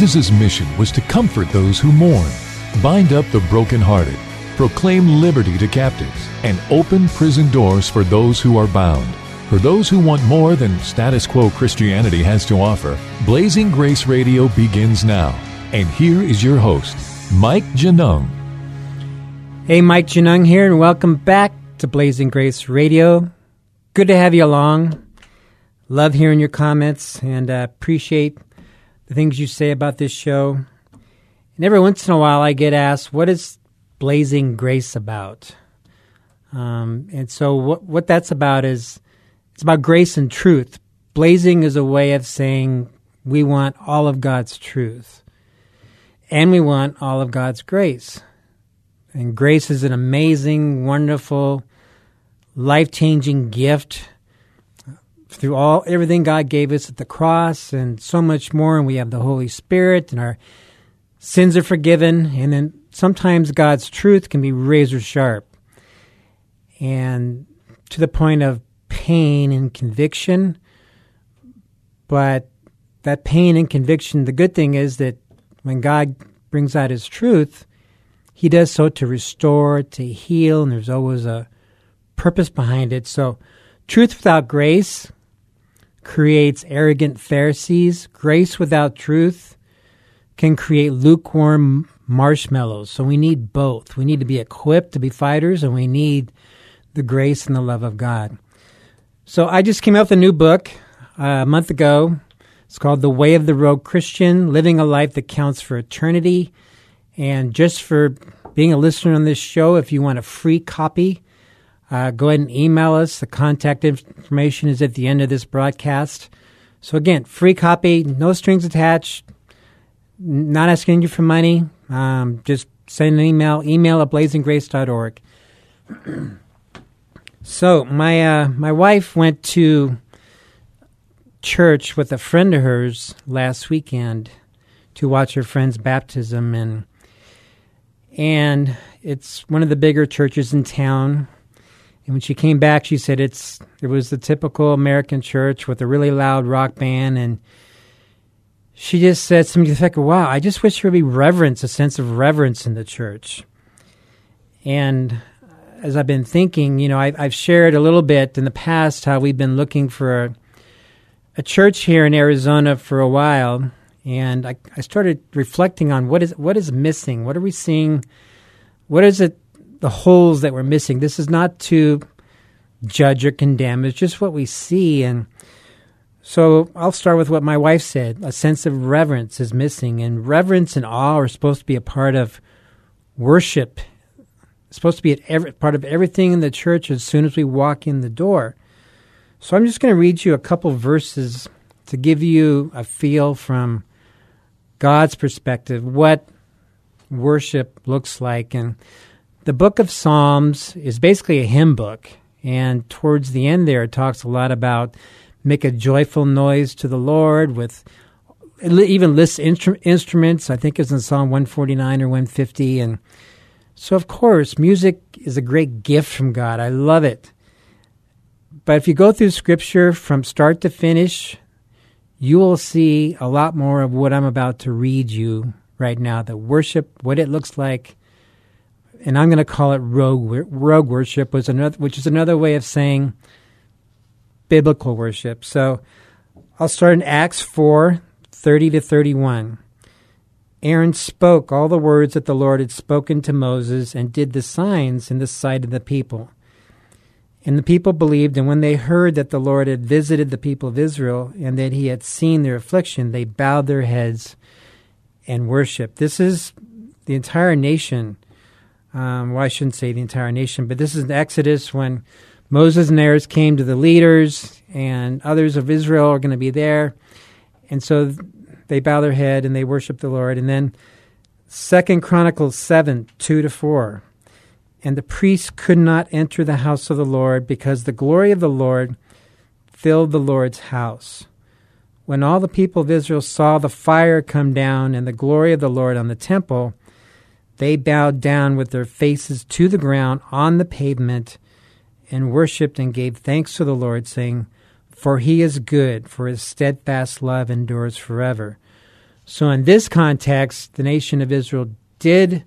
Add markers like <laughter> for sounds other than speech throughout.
Jesus' mission was to comfort those who mourn, bind up the brokenhearted, proclaim liberty to captives, and open prison doors for those who are bound. For those who want more than status quo Christianity has to offer, Blazing Grace Radio begins now. And here is your host, Mike Genung. Hey, Mike Genung here, and welcome back to Blazing Grace Radio. Good to have you along. Love hearing your comments and uh, appreciate the things you say about this show. And every once in a while, I get asked, "What is Blazing Grace about?" Um, and so, what what that's about is it's about grace and truth. Blazing is a way of saying we want all of God's truth, and we want all of God's grace. And grace is an amazing, wonderful, life changing gift through all everything God gave us at the cross and so much more. And we have the Holy Spirit and our sins are forgiven. And then sometimes God's truth can be razor sharp and to the point of pain and conviction. But that pain and conviction, the good thing is that when God brings out his truth, he does so to restore, to heal, and there's always a purpose behind it. So, truth without grace creates arrogant Pharisees. Grace without truth can create lukewarm marshmallows. So, we need both. We need to be equipped to be fighters, and we need the grace and the love of God. So, I just came out with a new book uh, a month ago. It's called The Way of the Rogue Christian Living a Life That Counts for Eternity. And just for being a listener on this show, if you want a free copy, uh, go ahead and email us. The contact information is at the end of this broadcast. So, again, free copy, no strings attached, not asking you for money. Um, just send an email, email at blazinggrace.org. <clears throat> so, my, uh, my wife went to church with a friend of hers last weekend to watch her friend's baptism and and it's one of the bigger churches in town. And when she came back, she said it's it was the typical American church with a really loud rock band, and she just said something to the effect, of, "Wow, I just wish there would be reverence, a sense of reverence in the church." And as I've been thinking, you know, I, I've shared a little bit in the past how we've been looking for a, a church here in Arizona for a while, and I, I started reflecting on what is what is missing. What are we seeing? What is it? The holes that we're missing. This is not to judge or condemn. It's just what we see, and so I'll start with what my wife said. A sense of reverence is missing, and reverence and awe are supposed to be a part of worship. It's supposed to be at every, part of everything in the church as soon as we walk in the door. So I'm just going to read you a couple verses to give you a feel from God's perspective what worship looks like. And the book of Psalms is basically a hymn book. And towards the end there, it talks a lot about make a joyful noise to the Lord with even lists instru- instruments. I think it's in Psalm 149 or 150. And so, of course, music is a great gift from God. I love it. But if you go through Scripture from start to finish, you will see a lot more of what I'm about to read you right now the worship, what it looks like. And I'm going to call it rogue, rogue worship, was another, which is another way of saying biblical worship. So I'll start in Acts 4 30 to 31. Aaron spoke all the words that the Lord had spoken to Moses and did the signs in the sight of the people. And the people believed, and when they heard that the Lord had visited the people of Israel and that he had seen their affliction, they bowed their heads and worshiped. This is the entire nation. Um, well, I shouldn't say the entire nation, but this is in Exodus when Moses and Aaron came to the leaders, and others of Israel are going to be there. And so they bow their head and they worship the Lord. And then Second Chronicles 7 2 to 4. And the priests could not enter the house of the Lord because the glory of the Lord filled the Lord's house. When all the people of Israel saw the fire come down and the glory of the Lord on the temple, they bowed down with their faces to the ground on the pavement and worshipped and gave thanks to the Lord, saying, For he is good, for his steadfast love endures forever. So, in this context, the nation of Israel did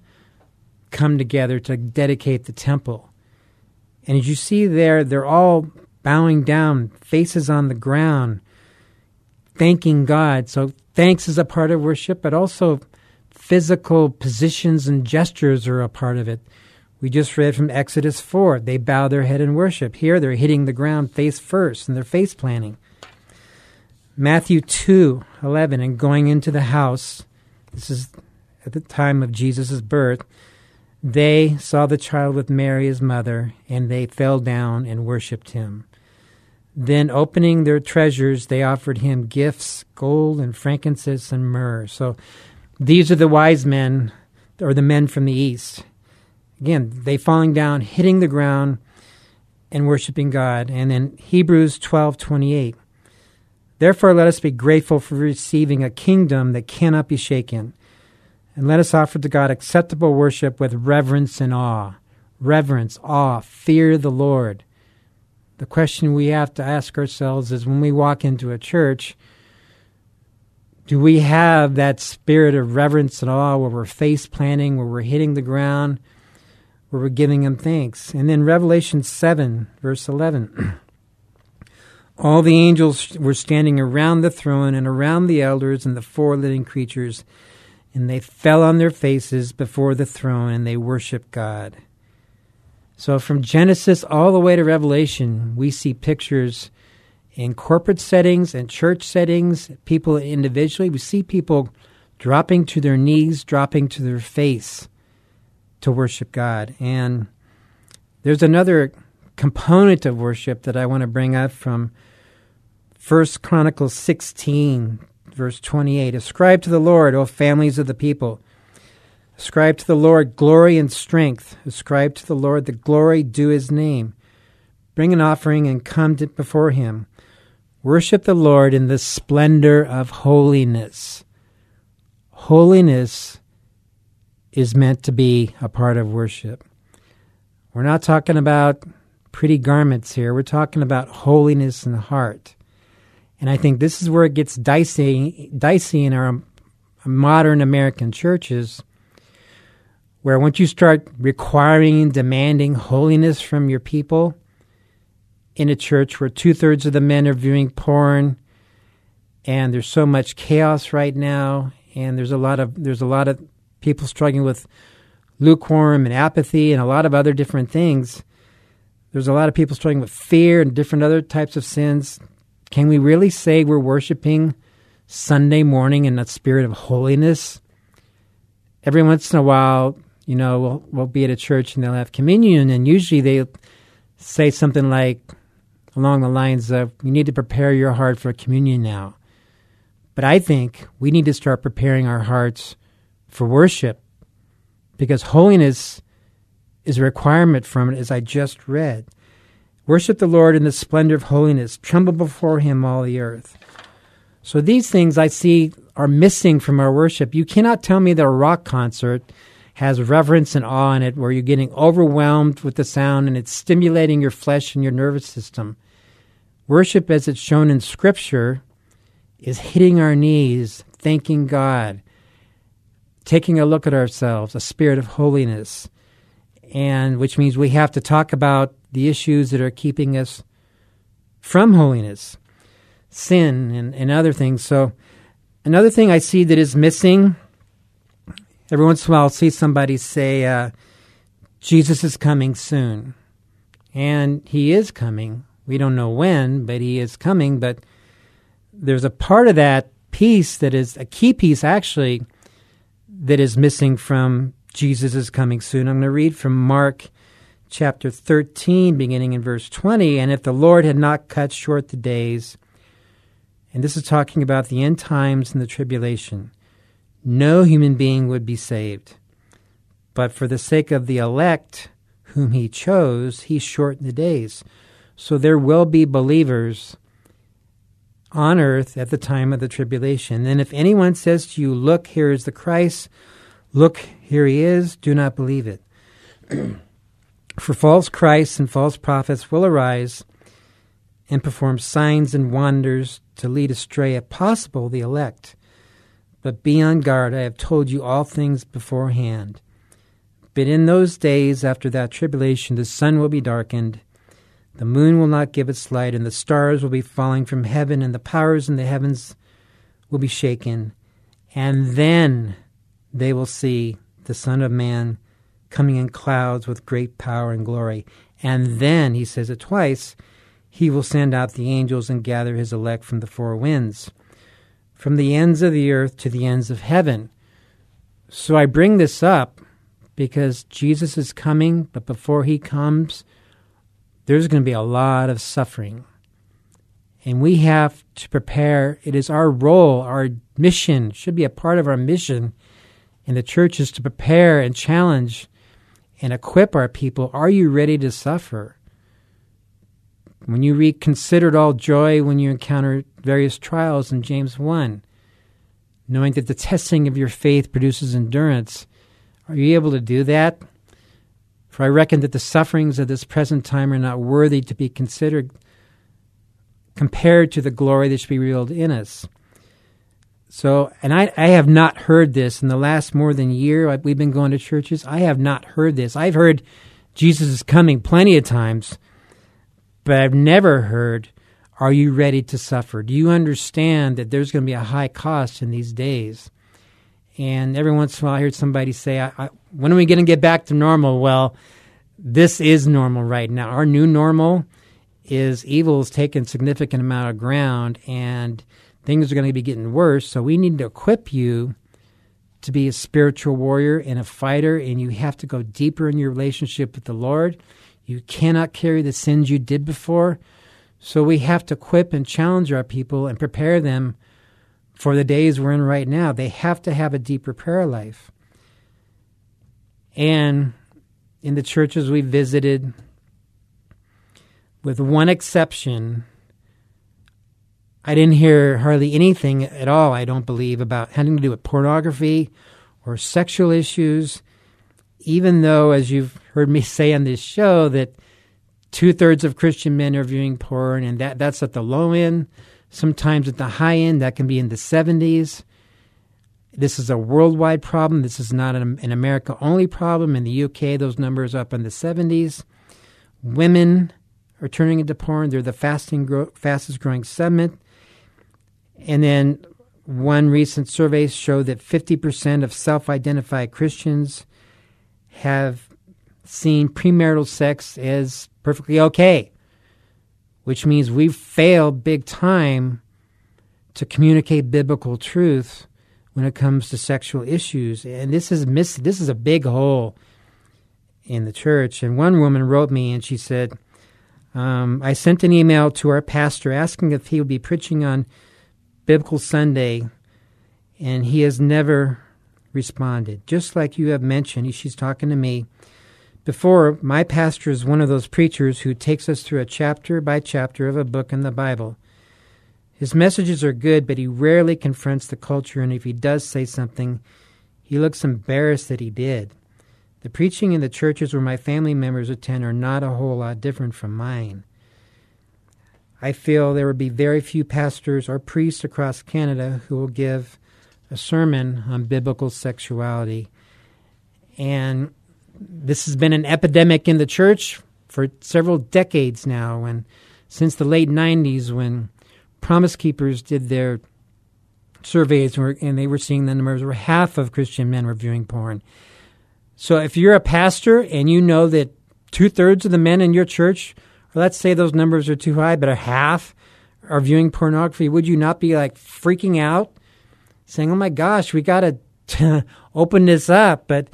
come together to dedicate the temple. And as you see there, they're all bowing down, faces on the ground, thanking God. So, thanks is a part of worship, but also physical positions and gestures are a part of it. We just read from Exodus 4. They bow their head in worship. Here they're hitting the ground face first and they're face planting. Matthew 2 11, and going into the house, this is at the time of Jesus' birth, they saw the child with Mary, his mother, and they fell down and worshipped him. Then, opening their treasures, they offered him gifts gold and frankincense and myrrh. So, these are the wise men, or the men from the east. Again, they falling down, hitting the ground, and worshiping God. And then Hebrews twelve twenty eight. Therefore, let us be grateful for receiving a kingdom that cannot be shaken. And let us offer to God acceptable worship with reverence and awe. Reverence, awe, fear the Lord. The question we have to ask ourselves is when we walk into a church, do we have that spirit of reverence and awe where we're face planting, where we're hitting the ground, where we're giving Him thanks? And then Revelation 7, verse 11. <clears throat> All the angels were standing around the throne and around the elders and the four living creatures, and they fell on their faces before the throne and they worshiped God. So from Genesis all the way to Revelation, we see pictures in corporate settings and church settings, people individually. We see people dropping to their knees, dropping to their face to worship God. And there's another component of worship that I want to bring up from First Chronicles 16, verse 28. Ascribe to the Lord, O families of the people. Ascribe to the Lord glory and strength. Ascribe to the Lord the glory due his name. Bring an offering and come before him. Worship the Lord in the splendor of holiness. Holiness is meant to be a part of worship. We're not talking about pretty garments here. We're talking about holiness in the heart. And I think this is where it gets dicey, dicey in our modern American churches, where once you start requiring and demanding holiness from your people, in a church where two thirds of the men are viewing porn, and there's so much chaos right now, and there's a lot of there's a lot of people struggling with lukewarm and apathy and a lot of other different things. There's a lot of people struggling with fear and different other types of sins. Can we really say we're worshiping Sunday morning in a spirit of holiness? Every once in a while, you know, we'll, we'll be at a church and they'll have communion, and usually they say something like, along the lines of, you need to prepare your heart for communion now. But I think we need to start preparing our hearts for worship because holiness is a requirement from it, as I just read. Worship the Lord in the splendor of holiness, tremble before him, all the earth. So these things I see are missing from our worship. You cannot tell me that a rock concert has reverence and awe in it where you're getting overwhelmed with the sound and it's stimulating your flesh and your nervous system. Worship, as it's shown in Scripture, is hitting our knees, thanking God, taking a look at ourselves, a spirit of holiness, and which means we have to talk about the issues that are keeping us from holiness, sin, and, and other things. So, another thing I see that is missing every once in a while, I'll see somebody say, uh, Jesus is coming soon. And he is coming. We don't know when, but he is coming. But there's a part of that piece that is a key piece, actually, that is missing from Jesus is coming soon. I'm going to read from Mark chapter 13, beginning in verse 20. And if the Lord had not cut short the days, and this is talking about the end times and the tribulation, no human being would be saved. But for the sake of the elect whom he chose, he shortened the days. So there will be believers on earth at the time of the tribulation. And if anyone says to you, Look, here is the Christ, look, here he is, do not believe it. <clears throat> For false Christs and false prophets will arise and perform signs and wonders to lead astray, if possible, the elect. But be on guard, I have told you all things beforehand. But in those days after that tribulation, the sun will be darkened the moon will not give its light, and the stars will be falling from heaven, and the powers in the heavens will be shaken. And then they will see the Son of Man coming in clouds with great power and glory. And then, he says it twice, he will send out the angels and gather his elect from the four winds, from the ends of the earth to the ends of heaven. So I bring this up because Jesus is coming, but before he comes, there's going to be a lot of suffering. And we have to prepare. It is our role, our mission, should be a part of our mission in the church is to prepare and challenge and equip our people. Are you ready to suffer? When you read, considered all joy when you encounter various trials in James 1, knowing that the testing of your faith produces endurance, are you able to do that? For I reckon that the sufferings of this present time are not worthy to be considered compared to the glory that should be revealed in us. So, and I, I have not heard this in the last more than year. We've been going to churches. I have not heard this. I've heard Jesus is coming plenty of times, but I've never heard, Are you ready to suffer? Do you understand that there's going to be a high cost in these days? And every once in a while, I heard somebody say, I, I, When are we going to get back to normal? Well, this is normal right now. Our new normal is evil has taken significant amount of ground and things are going to be getting worse. So we need to equip you to be a spiritual warrior and a fighter, and you have to go deeper in your relationship with the Lord. You cannot carry the sins you did before. So we have to equip and challenge our people and prepare them for the days we're in right now. They have to have a deeper prayer life. And in the churches we visited, with one exception, I didn't hear hardly anything at all, I don't believe, about having to do with pornography or sexual issues, even though, as you've heard me <laughs> say on this show, that two thirds of Christian men are viewing porn, and that, that's at the low end. Sometimes at the high end, that can be in the 70s. This is a worldwide problem. This is not an, an America only problem. In the UK, those numbers up in the 70s. Women are turning into porn. They're the fasting fastest growing segment. And then one recent survey showed that 50% of self identified Christians have seen premarital sex as perfectly okay which means we've failed big time to communicate biblical truth when it comes to sexual issues. And this is miss this is a big hole in the church. And one woman wrote me and she said, um, I sent an email to our pastor asking if he would be preaching on Biblical Sunday, and he has never responded. Just like you have mentioned, she's talking to me. Before, my pastor is one of those preachers who takes us through a chapter by chapter of a book in the Bible. His messages are good, but he rarely confronts the culture, and if he does say something, he looks embarrassed that he did. The preaching in the churches where my family members attend are not a whole lot different from mine. I feel there would be very few pastors or priests across Canada who will give a sermon on biblical sexuality. And this has been an epidemic in the church for several decades now, and since the late 90s when Promise Keepers did their surveys and they were seeing the numbers where half of Christian men were viewing porn. So if you're a pastor and you know that two thirds of the men in your church, or let's say those numbers are too high, but a half are viewing pornography, would you not be like freaking out, saying, "Oh my gosh, we got to <laughs> open this up"? But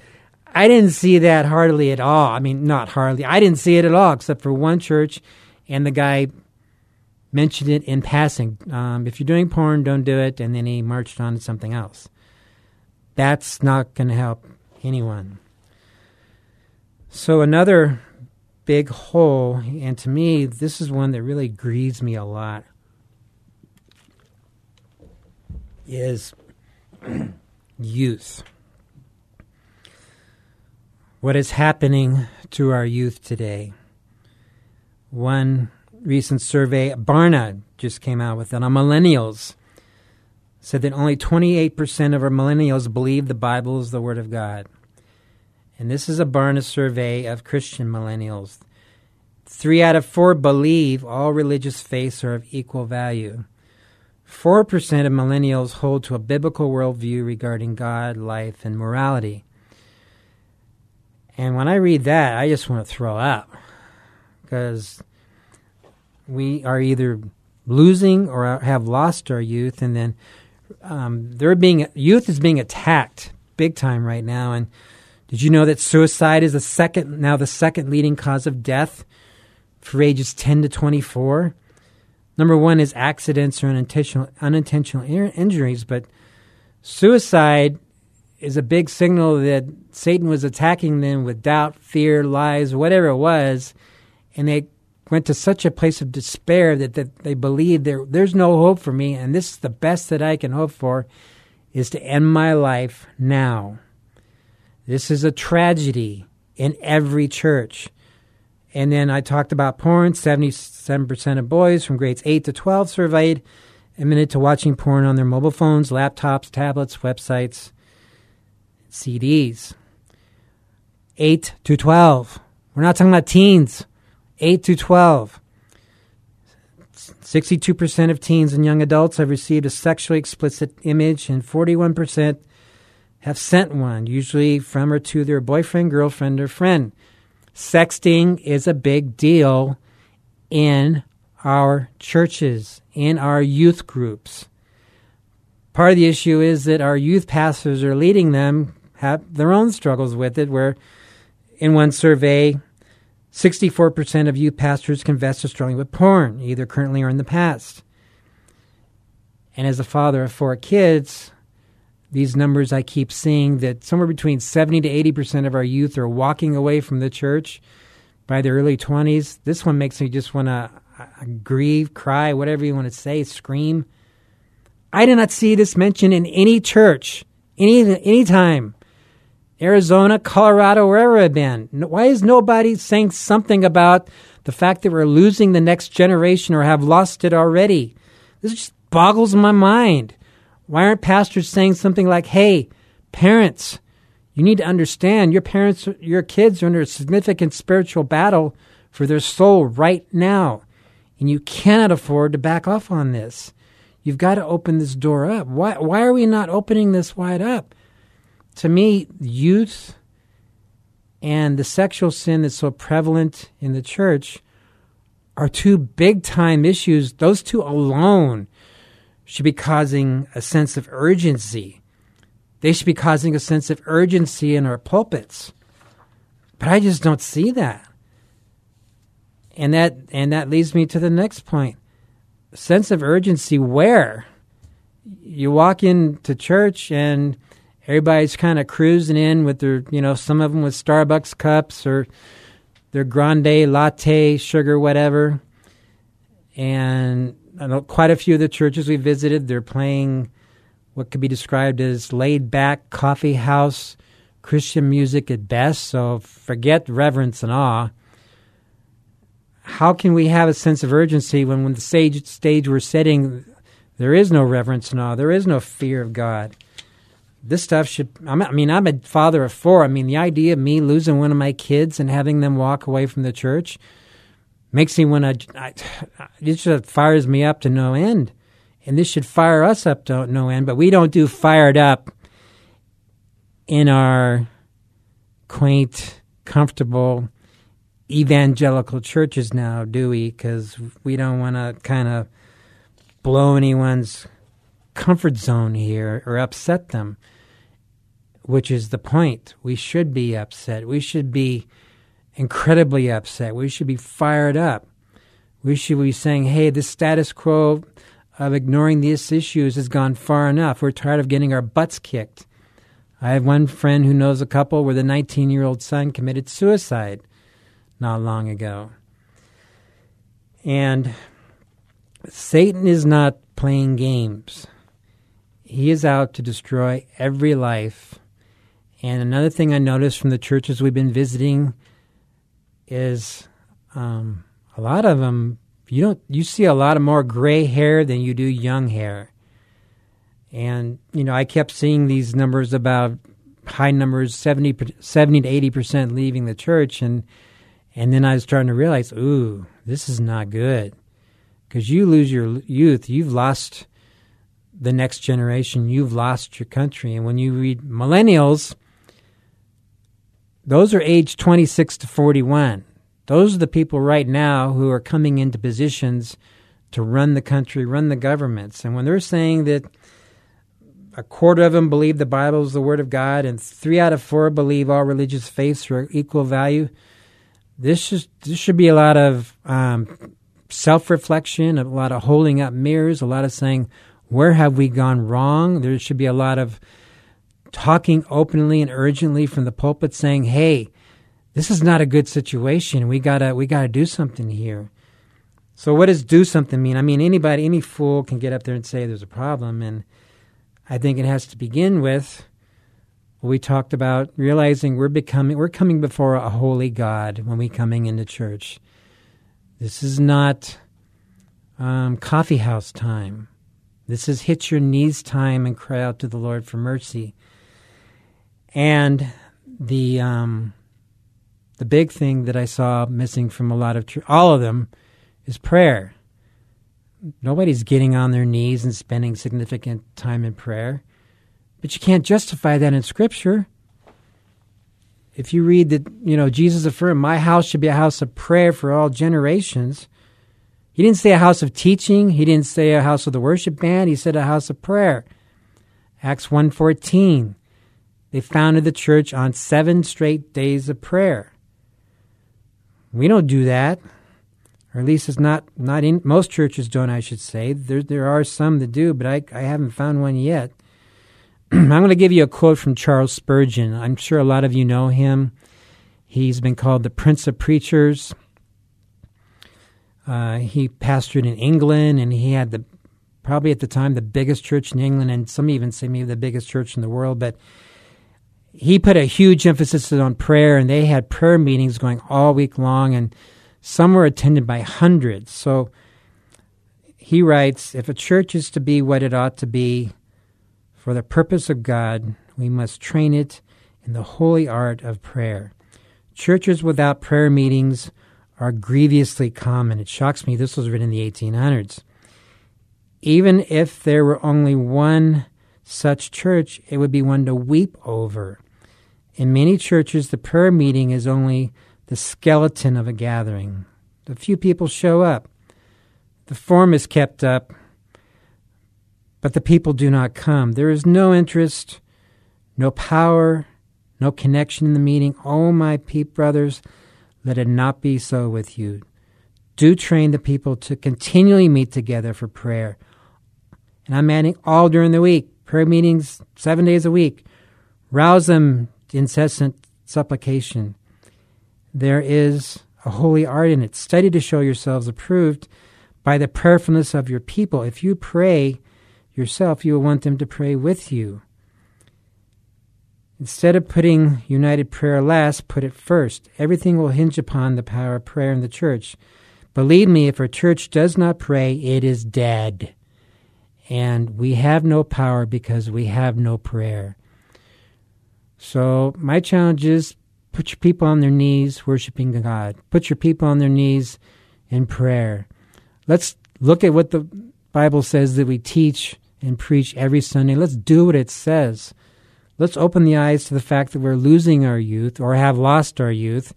I didn't see that hardly at all. I mean, not hardly. I didn't see it at all, except for one church, and the guy mentioned it in passing. Um, if you're doing porn, don't do it. And then he marched on to something else. That's not going to help anyone. So, another big hole, and to me, this is one that really grieves me a lot, is <clears throat> youth. What is happening to our youth today? One recent survey, Barna just came out with it on millennials, said that only 28% of our millennials believe the Bible is the Word of God. And this is a Barna survey of Christian millennials. Three out of four believe all religious faiths are of equal value. 4% of millennials hold to a biblical worldview regarding God, life, and morality. And when I read that, I just want to throw up because we are either losing or have lost our youth, and then um, they're being youth is being attacked big time right now. And did you know that suicide is the second now the second leading cause of death for ages ten to twenty four? Number one is accidents or unintentional unintentional injuries, but suicide is a big signal that Satan was attacking them with doubt, fear, lies, whatever it was, and they went to such a place of despair that, that they believed there there's no hope for me and this is the best that I can hope for is to end my life now. This is a tragedy in every church. And then I talked about porn. 77% of boys from grades 8 to 12 surveyed admitted to watching porn on their mobile phones, laptops, tablets, websites, CDs. 8 to 12. We're not talking about teens. 8 to 12. 62% of teens and young adults have received a sexually explicit image, and 41% have sent one, usually from or to their boyfriend, girlfriend, or friend. Sexting is a big deal in our churches, in our youth groups. Part of the issue is that our youth pastors are leading them have their own struggles with it, where in one survey, 64% of youth pastors confess to struggling with porn, either currently or in the past. And as a father of four kids, these numbers I keep seeing that somewhere between 70 to 80% of our youth are walking away from the church by their early 20s. This one makes me just want to uh, grieve, cry, whatever you want to say, scream. I did not see this mentioned in any church, any any time. Arizona, Colorado, wherever I've been. Why is nobody saying something about the fact that we're losing the next generation or have lost it already? This just boggles my mind. Why aren't pastors saying something like, hey, parents, you need to understand your parents, your kids are under a significant spiritual battle for their soul right now. And you cannot afford to back off on this. You've got to open this door up. Why, why are we not opening this wide up? To me, youth and the sexual sin that's so prevalent in the church are two big time issues. Those two alone should be causing a sense of urgency. They should be causing a sense of urgency in our pulpits. But I just don't see that. And that and that leads me to the next point. Sense of urgency where? You walk into church and everybody's kind of cruising in with their, you know, some of them with Starbucks cups or their grande latte, sugar, whatever. And I know quite a few of the churches we visited, they're playing what could be described as laid back coffee house Christian music at best. So forget reverence and awe. How can we have a sense of urgency when, when the stage, stage we're setting, there is no reverence and awe, there is no fear of God? This stuff should i mean i'm a father of four. I mean the idea of me losing one of my kids and having them walk away from the church makes me want to it just fires me up to no end. And this should fire us up to no end but we don't do fired up in our quaint comfortable evangelical churches now do we? Because we don't want to kind of blow anyone's comfort zone here or upset them. which is the point. We should be upset. We should be incredibly upset. We should be fired up. We should be saying, hey, the status quo of ignoring these issues has gone far enough. We're tired of getting our butts kicked. I have one friend who knows a couple where the 19 year old son committed suicide not long ago. And Satan is not playing games, he is out to destroy every life. And another thing I noticed from the churches we've been visiting is um, a lot of them you don't you see a lot of more gray hair than you do young hair. And you know i kept seeing these numbers about high numbers 70, 70 to 80 percent leaving the church. And and then i was starting to realize ooh this is not good. Because you lose your youth. You've lost the next generation you've lost your country and when you read millennials those are age 26 to 41 those are the people right now who are coming into positions to run the country, run the governments. And when they're saying that a quarter of them believe the Bible is the Word of God and three out of four believe all religious faiths are equal value, this, should this should be a lot of um, self reflection, a lot of holding up mirrors, a lot of saying, where have we gone wrong? There should be a lot of talking openly and urgently from the pulpit saying, hey, this is not a good situation. We gotta we gotta do something here. So what does do something mean? I mean anybody any fool can get up there and say there's a problem and I think it has to begin with what we talked about realizing we're becoming we're coming before a holy God when we coming into church. This is not um, coffee house time. This is hit your knees time and cry out to the Lord for mercy. And the um, the big thing that I saw missing from a lot of all of them is prayer. Nobody's getting on their knees and spending significant time in prayer. But you can't justify that in scripture. If you read that, you know, Jesus affirmed, My house should be a house of prayer for all generations. He didn't say a house of teaching. He didn't say a house of the worship band. He said a house of prayer. Acts 1.14. They founded the church on seven straight days of prayer. We don't do that, or at least it's not not in most churches don't. I should say there there are some that do, but I I haven't found one yet. <clears throat> I'm going to give you a quote from Charles Spurgeon. I'm sure a lot of you know him. He's been called the Prince of Preachers. Uh, he pastored in England, and he had the probably at the time the biggest church in England, and some even say maybe the biggest church in the world. But he put a huge emphasis on prayer, and they had prayer meetings going all week long, and some were attended by hundreds. So he writes If a church is to be what it ought to be for the purpose of God, we must train it in the holy art of prayer. Churches without prayer meetings are grievously common. It shocks me this was written in the 1800s. Even if there were only one such church, it would be one to weep over. In many churches, the prayer meeting is only the skeleton of a gathering. A few people show up. The form is kept up, but the people do not come. There is no interest, no power, no connection in the meeting. Oh, my peep brothers, let it not be so with you. Do train the people to continually meet together for prayer. And I'm adding all during the week prayer meetings seven days a week. Rouse them to incessant supplication. There is a holy art in it. Study to show yourselves approved by the prayerfulness of your people. If you pray yourself, you will want them to pray with you. Instead of putting united prayer last, put it first. Everything will hinge upon the power of prayer in the church. Believe me, if a church does not pray, it is dead and we have no power because we have no prayer. So, my challenge is put your people on their knees worshiping God. Put your people on their knees in prayer. Let's look at what the Bible says that we teach and preach every Sunday. Let's do what it says. Let's open the eyes to the fact that we're losing our youth or have lost our youth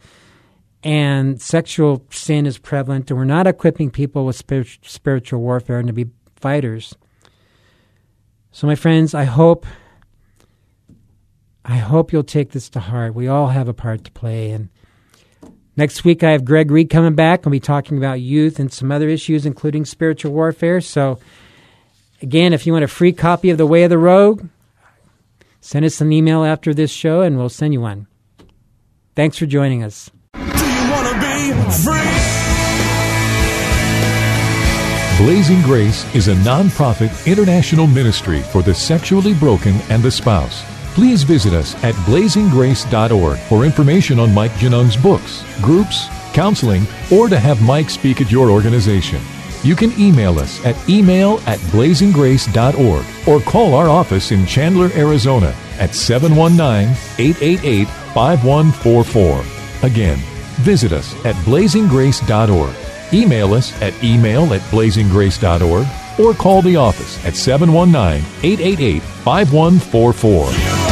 and sexual sin is prevalent and we're not equipping people with spiritual warfare and to be fighters. So, my friends, I hope, I hope you'll take this to heart. We all have a part to play. And next week, I have Greg Reed coming back. I'll be talking about youth and some other issues, including spiritual warfare. So, again, if you want a free copy of The Way of the Rogue, send us an email after this show and we'll send you one. Thanks for joining us. Do you wanna be free? Blazing Grace is a non-profit international ministry for the sexually broken and the spouse. Please visit us at blazinggrace.org for information on Mike Genung's books, groups, counseling, or to have Mike speak at your organization. You can email us at email at blazinggrace.org or call our office in Chandler, Arizona at 719-888-5144. Again, visit us at blazinggrace.org. Email us at email at blazinggrace.org or call the office at 719 888 5144.